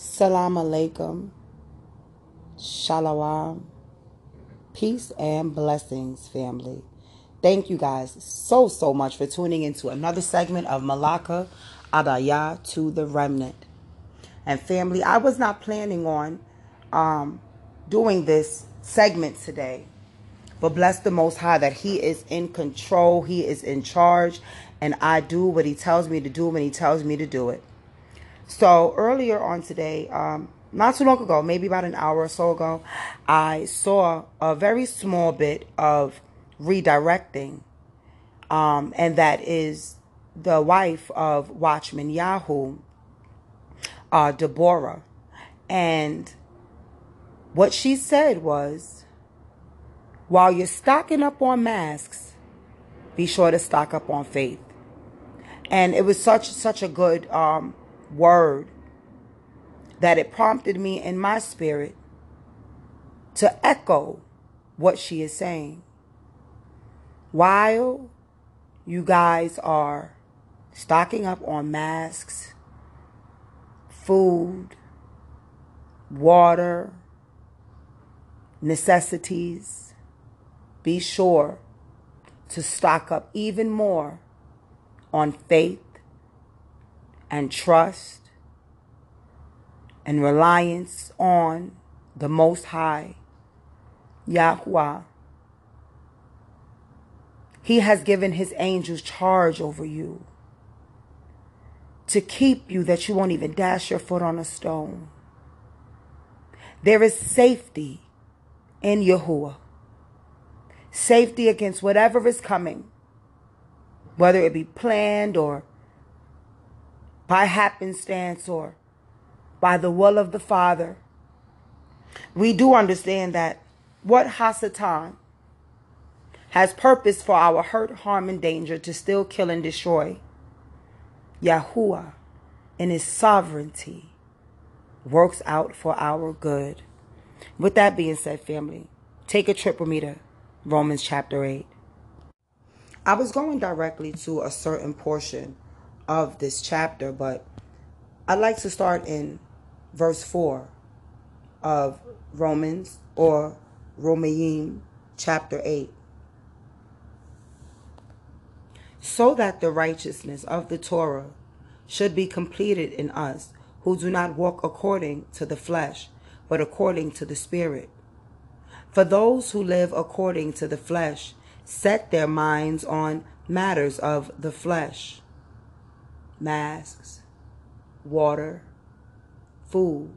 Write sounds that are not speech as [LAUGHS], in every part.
Salam alaikum. Shalom. Peace and blessings, family. Thank you guys so, so much for tuning into another segment of Malaka Adaya to the Remnant. And family, I was not planning on um, doing this segment today. But bless the Most High that He is in control, He is in charge, and I do what He tells me to do when He tells me to do it. So earlier on today, um, not too long ago, maybe about an hour or so ago, I saw a very small bit of redirecting, um, and that is the wife of Watchman Yahoo, uh, Deborah, and what she said was, while you're stocking up on masks, be sure to stock up on faith. And it was such such a good um, word that it prompted me in my spirit to echo what she is saying. While you guys are stocking up on masks, food, water, necessities, be sure to stock up even more on faith and trust and reliance on the Most High, Yahuwah. He has given his angels charge over you to keep you that you won't even dash your foot on a stone. There is safety in Yahuwah. Safety against whatever is coming, whether it be planned or by happenstance or by the will of the Father. We do understand that what Hasatan has purpose for our hurt, harm, and danger to still kill and destroy. Yahuwah, in his sovereignty, works out for our good. With that being said, family, take a trip with me to Romans chapter 8. I was going directly to a certain portion of this chapter, but I'd like to start in verse 4 of Romans or Romaim chapter 8. So that the righteousness of the Torah should be completed in us who do not walk according to the flesh, but according to the Spirit. For those who live according to the flesh set their minds on matters of the flesh masks, water, food,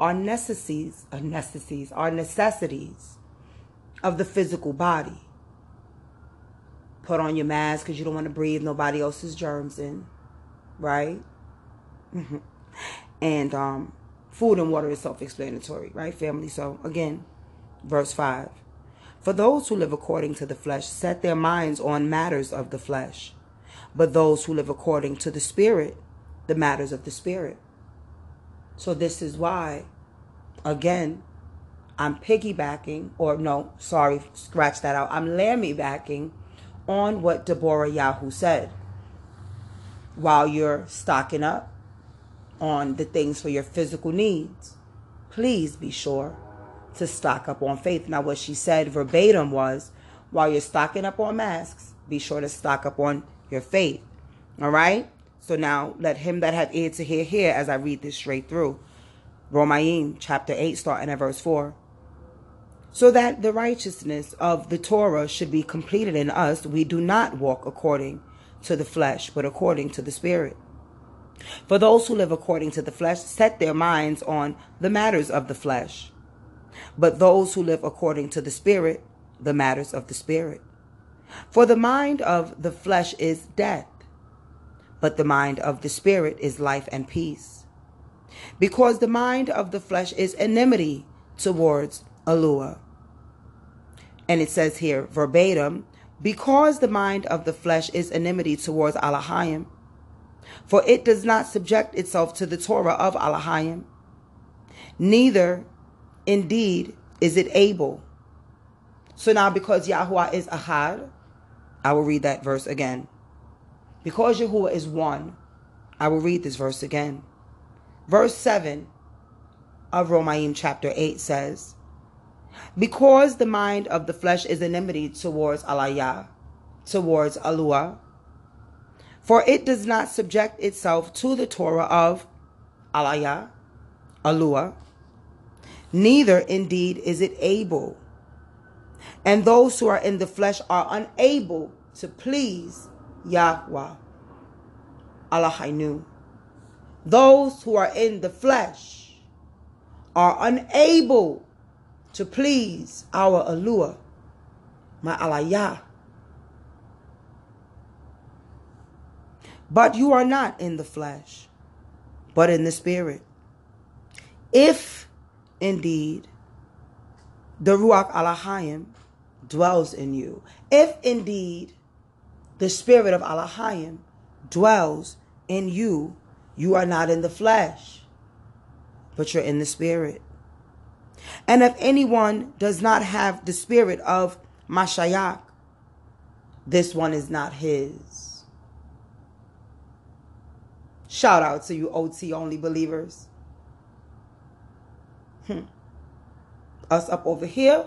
are necessities, are necessities, are necessities of the physical body. Put on your mask because you don't want to breathe nobody else's germs in, right? [LAUGHS] and um, food and water is self-explanatory, right, family? So again, verse five. For those who live according to the flesh set their minds on matters of the flesh but those who live according to the Spirit, the matters of the Spirit. So this is why, again, I'm piggybacking, or no, sorry, scratch that out. I'm lambie backing on what Deborah Yahoo said. While you're stocking up on the things for your physical needs, please be sure to stock up on faith. Now, what she said verbatim was, while you're stocking up on masks, be sure to stock up on your faith. All right? So now let him that have ear to hear hear as I read this straight through. Romaim chapter 8 starting at verse 4. So that the righteousness of the Torah should be completed in us, we do not walk according to the flesh, but according to the Spirit. For those who live according to the flesh set their minds on the matters of the flesh, but those who live according to the Spirit, the matters of the Spirit. For the mind of the flesh is death, but the mind of the spirit is life and peace. Because the mind of the flesh is enmity towards Allua. And it says here verbatim, because the mind of the flesh is enmity towards Allahayim, for it does not subject itself to the Torah of Allahayim, neither indeed is it able. So now because Yahuwah is Ahad, I will read that verse again. Because Yahuwah is one, I will read this verse again. Verse 7 of Romaim chapter 8 says, Because the mind of the flesh is enmity towards Alayah, towards Alua, for it does not subject itself to the Torah of Alayah, Alua, neither indeed is it able. And those who are in the flesh are unable to please Yahweh, Allahinu. Those who are in the flesh are unable to please our Alua, my Alayah. But you are not in the flesh, but in the spirit. If indeed the Ruach Alahayim dwells in you, if indeed the spirit of Alahayim dwells in you, you are not in the flesh, but you're in the spirit. And if anyone does not have the spirit of Mashayak, this one is not his. Shout out to you OT only believers. Hmm. Us up over here,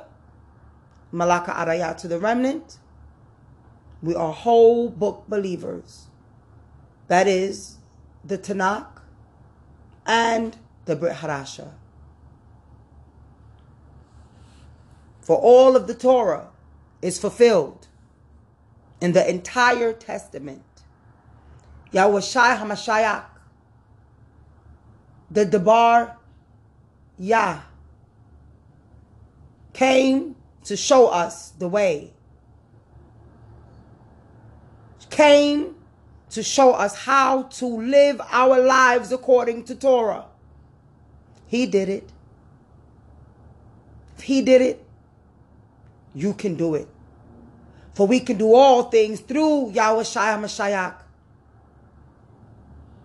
Malaka Arayat to the remnant. We are whole book believers. That is the Tanakh, and the Brit Hadasha. For all of the Torah is fulfilled in the entire Testament. Yahushai HaMashiach, the Debar Yah, came to show us the way. Came to show us how to live our lives according to Torah. He did it. If he did it, you can do it. For we can do all things through Yahweh Shai Mashiach,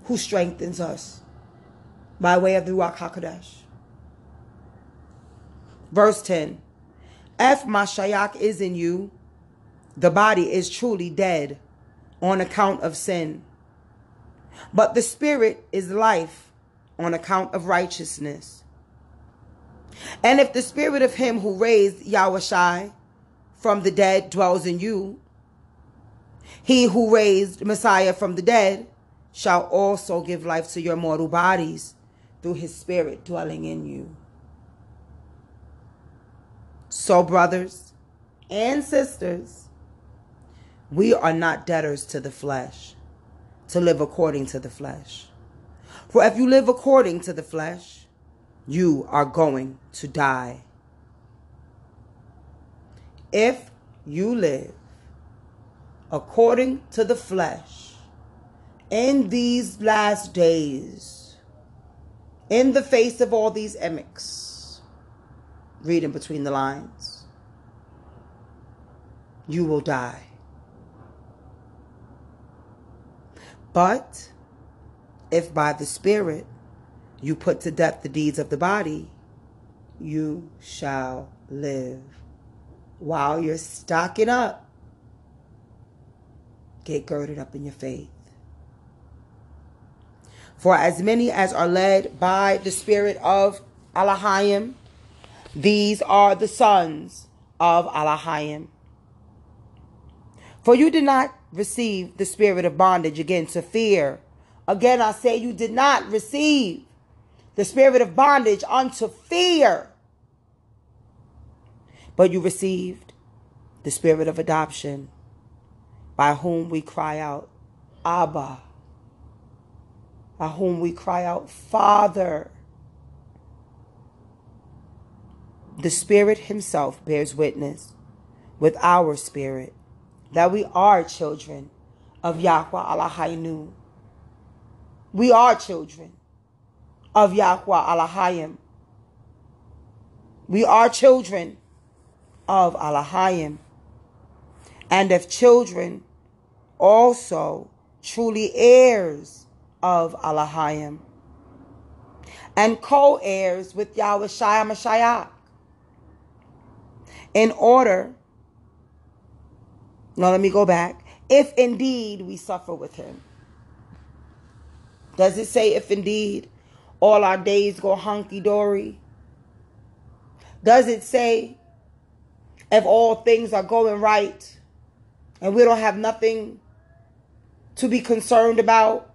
who strengthens us by way of the Ruach HaKodesh. Verse 10 If Mashiach is in you, the body is truly dead on account of sin. But the Spirit is life on account of righteousness. And if the Spirit of Him who raised Yahushai from the dead dwells in you, he who raised Messiah from the dead shall also give life to your mortal bodies through his Spirit dwelling in you. So, brothers and sisters, we are not debtors to the flesh, to live according to the flesh. For if you live according to the flesh, you are going to die. If you live according to the flesh in these last days, in the face of all these emics, reading between the lines, you will die. But if by the Spirit you put to death the deeds of the body, you shall live. While you're stocking up, get girded up in your faith. For as many as are led by the Spirit of Alahayim, these are the sons of Alahayim. For you did not receive the spirit of bondage again to fear. Again, I say you did not receive the spirit of bondage unto fear, but you received the spirit of adoption by whom we cry out, Abba, by whom we cry out, Father. The Spirit Himself bears witness with our spirit that we are children of Yahweh Alahainu. We are children of Yahweh Alahayim. We are children of Alahayim. And if children, also truly heirs of Alahayim. And co-heirs with Yahweh Shai Mashiach. In order now let me go back. If indeed we suffer with him. Does it say if indeed? all our days go hunky dory? Does it say if all things are going right and we don't have nothing to be concerned about?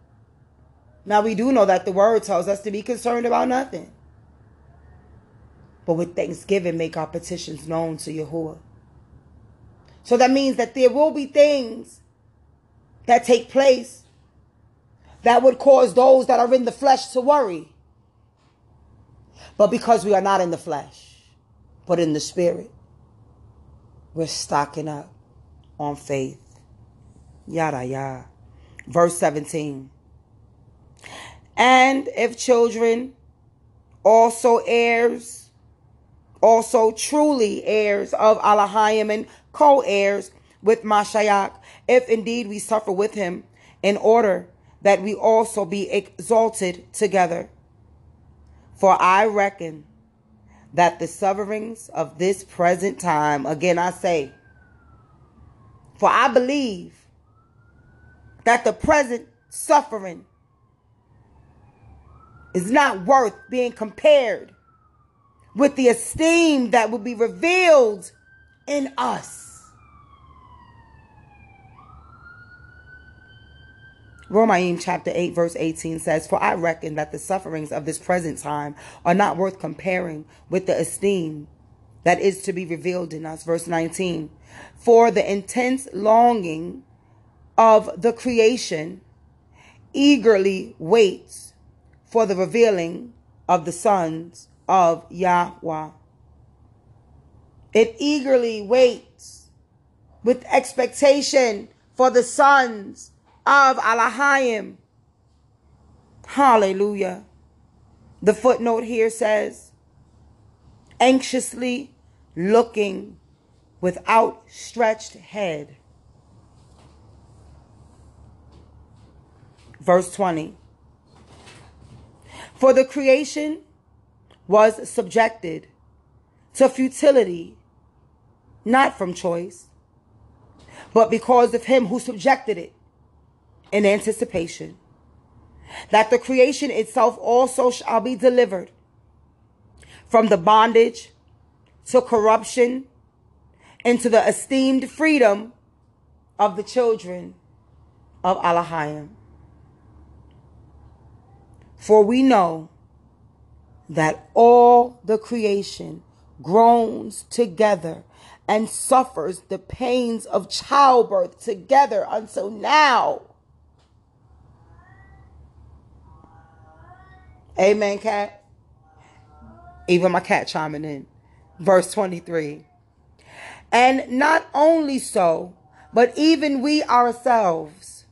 Now we do know that the word tells us to be concerned about nothing. But with thanksgiving, make our petitions known to Yahuwah. So that means that there will be things that take place that would cause those that are in the flesh to worry. But because we are not in the flesh, but in the spirit, we're stocking up on faith. Yada yada. Verse 17. And if children, also heirs, also truly heirs of Alahayim and co-heirs with Mashiach, if indeed we suffer with him, in order that we also be exalted together. For I reckon that the sufferings of this present time, again I say, for I believe that the present suffering is not worth being compared with the esteem that will be revealed in us. Romaim chapter 8 verse 18 says, For I reckon that the sufferings of this present time are not worth comparing with the esteem that is to be revealed in us. Verse 19, For the intense longing of the creation eagerly waits for the revealing of the sons of Yahweh. It eagerly waits with expectation for the sons of Alahayim. Hallelujah. The footnote here says, anxiously looking with outstretched head. Verse 20. For the creation was subjected to futility, not from choice, but because of him who subjected it in anticipation that the creation itself also shall be delivered from the bondage to corruption into the esteemed freedom of the children of Alahayim. For we know that all the creation groans together and suffers the pains of childbirth together until now. Amen, cat. Even my cat chiming in. Verse 23. And not only so, but even we ourselves.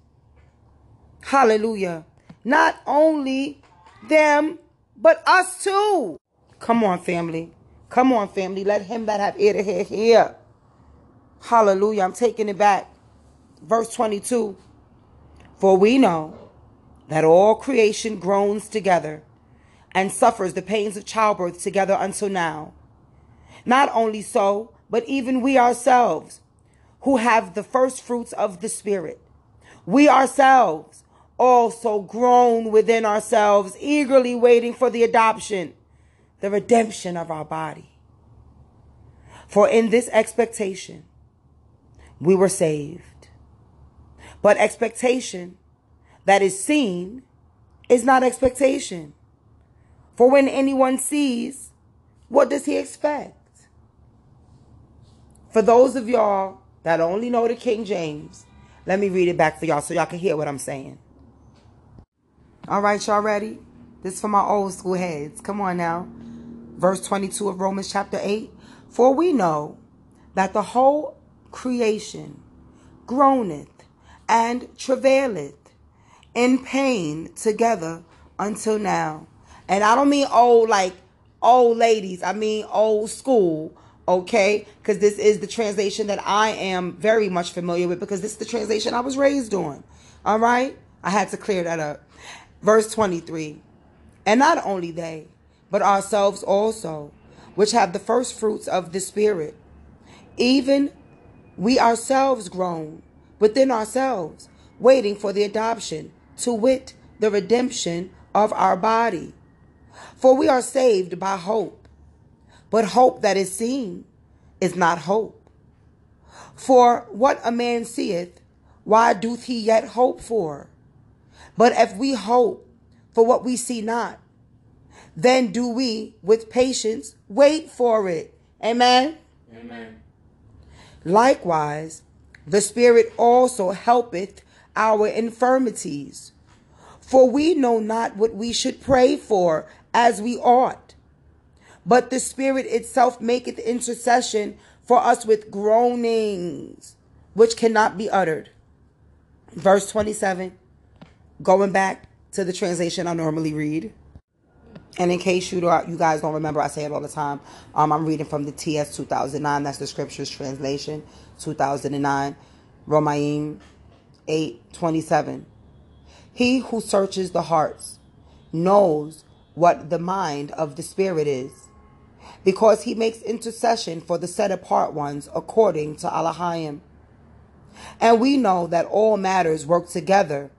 Hallelujah. Not only them, but us too. Come on, family. Come on, family. Let him that have ear to hear hear. Hallelujah. I'm taking it back. Verse 22. For we know that all creation groans together and suffers the pains of childbirth together until now. Not only so, but even we ourselves, who have the first fruits of the Spirit, we ourselves also groan within ourselves, eagerly waiting for the adoption, the redemption of our body. For in this expectation, we were saved. But expectation that is seen is not expectation. For when anyone sees, what does he expect? For those of y'all that only know the King James, let me read it back for y'all so y'all can hear what I'm saying. All right, y'all ready? This is for my old school heads. Come on now. Verse 22 of Romans chapter 8. For we know that the whole creation groaneth and travaileth in pain together until now. And I don't mean old like old ladies. I mean old school. Okay, because this is the translation that I am very much familiar with because this is the translation I was raised on. All right, I had to clear that up. Verse 23 And not only they, but ourselves also, which have the first fruits of the Spirit, even we ourselves groan within ourselves, waiting for the adoption, to wit, the redemption of our body. For we are saved by hope. But hope that is seen is not hope. For what a man seeth, why doth he yet hope for? But if we hope for what we see not, then do we with patience wait for it. Amen. Amen. Likewise, the Spirit also helpeth our infirmities. For we know not what we should pray for as we ought. But the Spirit itself maketh intercession for us with groanings which cannot be uttered. Verse 27, going back to the translation I normally read. And in case you don't, you guys don't remember, I say it all the time. Um, I'm reading from the TS 2009. That's the Scriptures translation, 2009, Romaim 8 27. He who searches the hearts knows what the mind of the Spirit is, because he makes intercession for the set apart ones according to Allahayim. And we know that all matters work together.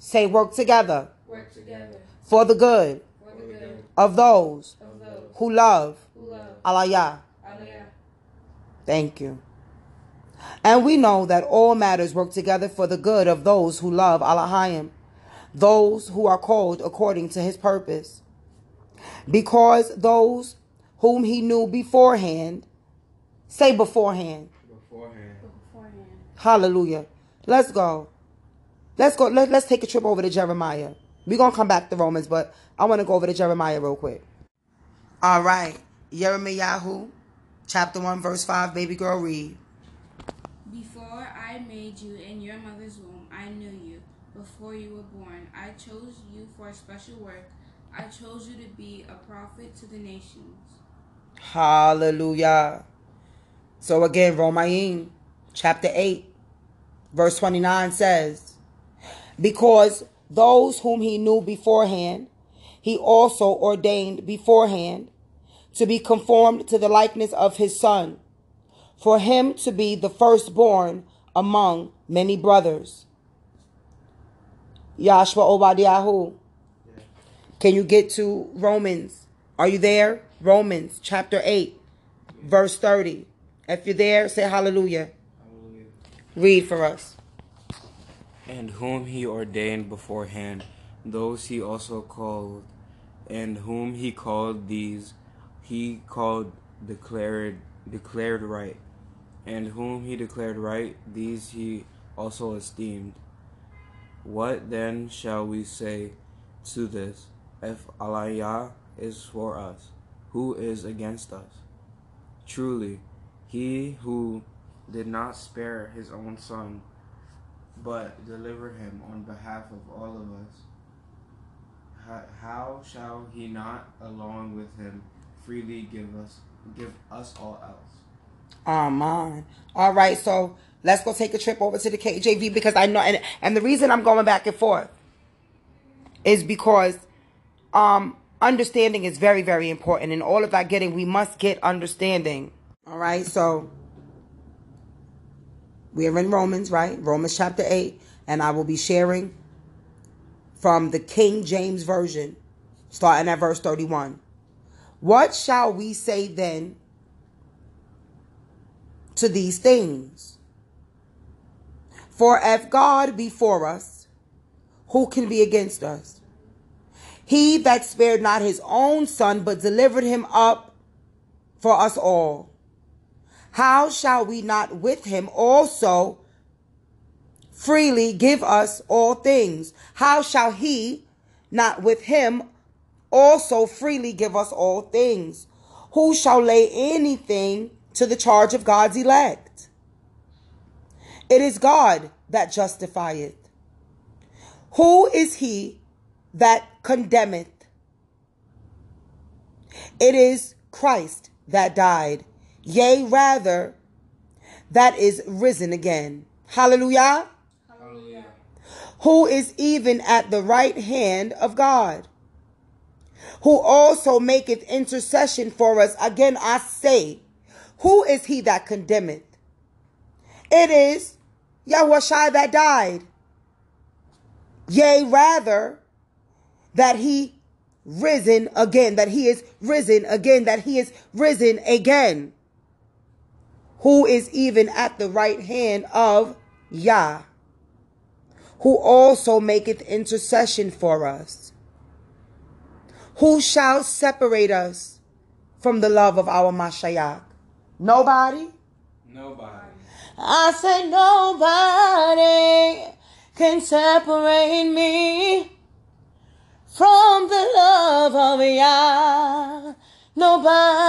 Say, work together. Work together For the good for the good of those of those who love who love Allah. Allah. Thank you. And we know that all matters work together for the good of those who love Allahayim, those who are called according to his purpose. Because those whom he knew beforehand, say beforehand. Beforehand. Beforehand. Hallelujah. Let's go. Let's go. Let, let's take a trip over to Jeremiah. We're going to come back to Romans, but I want to go over to Jeremiah real quick. All right. Jeremiah, chapter 1, verse 5. Baby girl, read. Before I made you in your mother's womb, I knew you. Before you were born, I chose you for a special work. I chose you to be a prophet to the nations. Hallelujah. So again, Romaim chapter 8, verse 29 says, Because those whom he knew beforehand, he also ordained beforehand to be conformed to the likeness of his son, for him to be the firstborn among many brothers. Yashua Obadiahu. Can you get to Romans? Are you there? Romans chapter 8, verse 30. If you're there, say hallelujah. Hallelujah. Read for us. And whom he ordained beforehand, those he also called, and whom he called these, he called declared declared right, and whom he declared right, these he also esteemed. What then shall we say to this? If Allah is for us, who is against us? Truly, he who did not spare his own son, but deliver him on behalf of all of us, how, shall he not, along with him, freely give us give us all else? Amen. All right, so let's go take a trip over to the KJV because I know, and, and the reason I'm going back and forth is because um, understanding is very, very important. In all of that getting, we must get understanding. All right, so we are in Romans, right? Romans chapter 8, and I will be sharing from the King James Version, starting at verse 31. What shall we say then to these things? For if God be for us, who can be against us? He that spared not his own son, but delivered him up for us all. How shall we not with him also freely give us all things? How shall he not with him also freely give us all things? Who shall lay anything to the charge of God's elect? It is God that justifieth. Who is he that condemneth? It is Christ that died, yea, rather, that is risen again. Hallelujah. Hallelujah. Who is even at the right hand of God, who also maketh intercession for us. Again, I say, who is he that condemneth? It is Yahushua that died. Yea, rather, that he risen again, that he is risen again, that he is risen again. Who is even at the right hand of Yah, who also maketh intercession for us. Who shall separate us from the love of our Mashiach? Nobody? Nobody. I say nobody can separate me from the love of Yah. Nobody.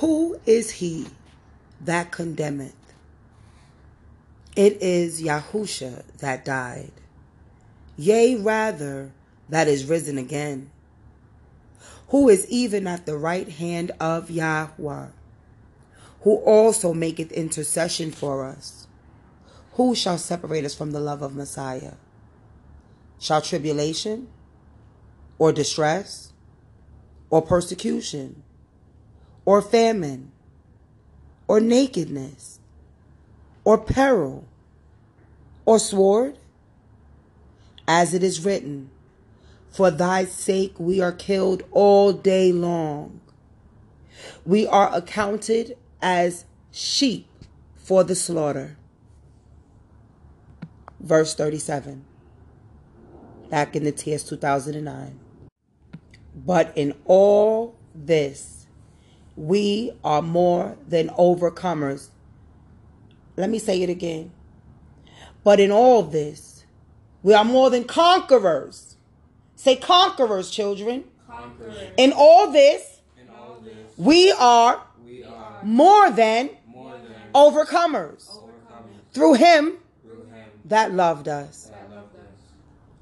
Who is he that condemneth? It is Yahusha that died. Yea, rather, that is risen again, who is even at the right hand of Yahweh, who also maketh intercession for us. Who shall separate us from the love of Messiah? Shall tribulation, or distress, or persecution, or famine, or nakedness, or peril, or sword? As it is written, For thy sake we are killed all day long. We are accounted as sheep for the slaughter. Verse 37. Back in the TS 2009. But in all this, we are more than overcomers. Let me say it again. But in all this, we are more than conquerors. Say conquerors, children. Conquerors. In all this, In all this, we are we are more than more than overcomers overcomers through him through him that loved us. that loved us.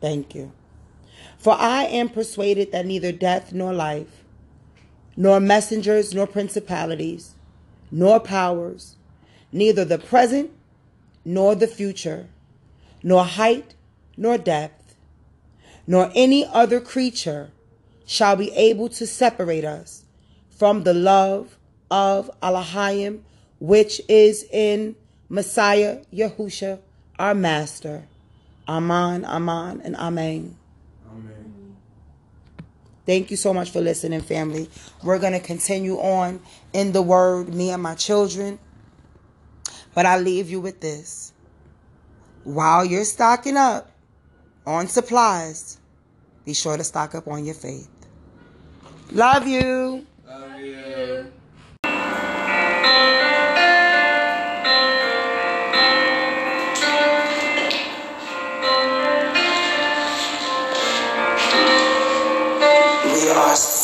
Thank you. For I am persuaded that neither death nor life, nor messengers nor principalities, nor powers, neither the present nor the future, nor height nor depth, nor any other creature shall be able to separate us from the love of Allahim, which is in Messiah Yahusha, our Master. Aman, Aman, and. Amen. Thank you so much for listening, family. We're going to continue on in the word, me and my children. But I leave you with this. While you're stocking up on supplies, be sure to stock up on your faith. Love you. Love you.